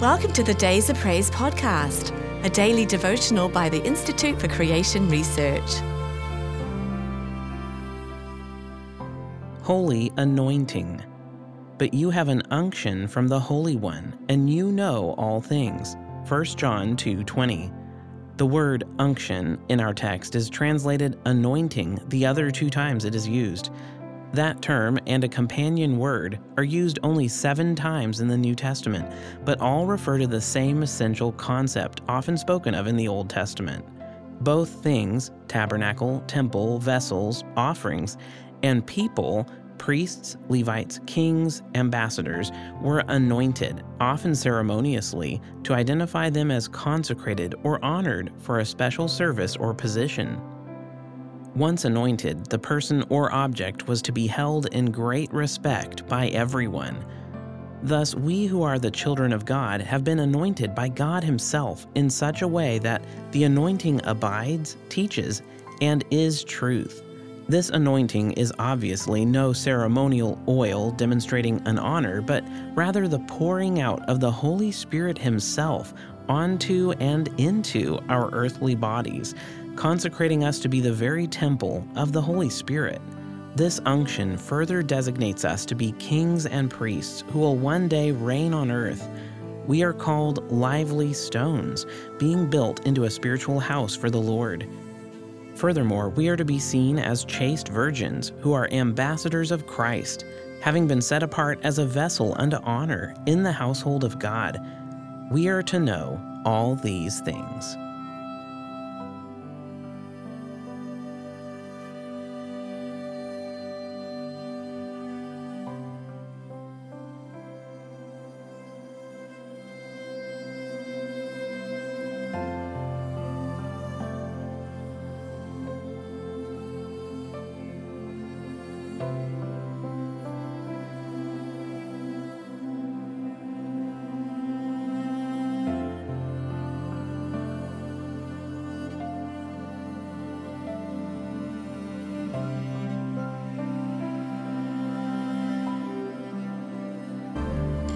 Welcome to the Days of Praise podcast, a daily devotional by the Institute for Creation Research. Holy anointing. But you have an unction from the Holy One, and you know all things. 1 John 2:20. The word unction in our text is translated anointing the other two times it is used. That term and a companion word are used only seven times in the New Testament, but all refer to the same essential concept often spoken of in the Old Testament. Both things, tabernacle, temple, vessels, offerings, and people, priests, Levites, kings, ambassadors, were anointed, often ceremoniously, to identify them as consecrated or honored for a special service or position. Once anointed, the person or object was to be held in great respect by everyone. Thus, we who are the children of God have been anointed by God Himself in such a way that the anointing abides, teaches, and is truth. This anointing is obviously no ceremonial oil demonstrating an honor, but rather the pouring out of the Holy Spirit Himself onto and into our earthly bodies, consecrating us to be the very temple of the Holy Spirit. This unction further designates us to be kings and priests who will one day reign on earth. We are called lively stones, being built into a spiritual house for the Lord. Furthermore, we are to be seen as chaste virgins who are ambassadors of Christ, having been set apart as a vessel unto honor in the household of God. We are to know all these things.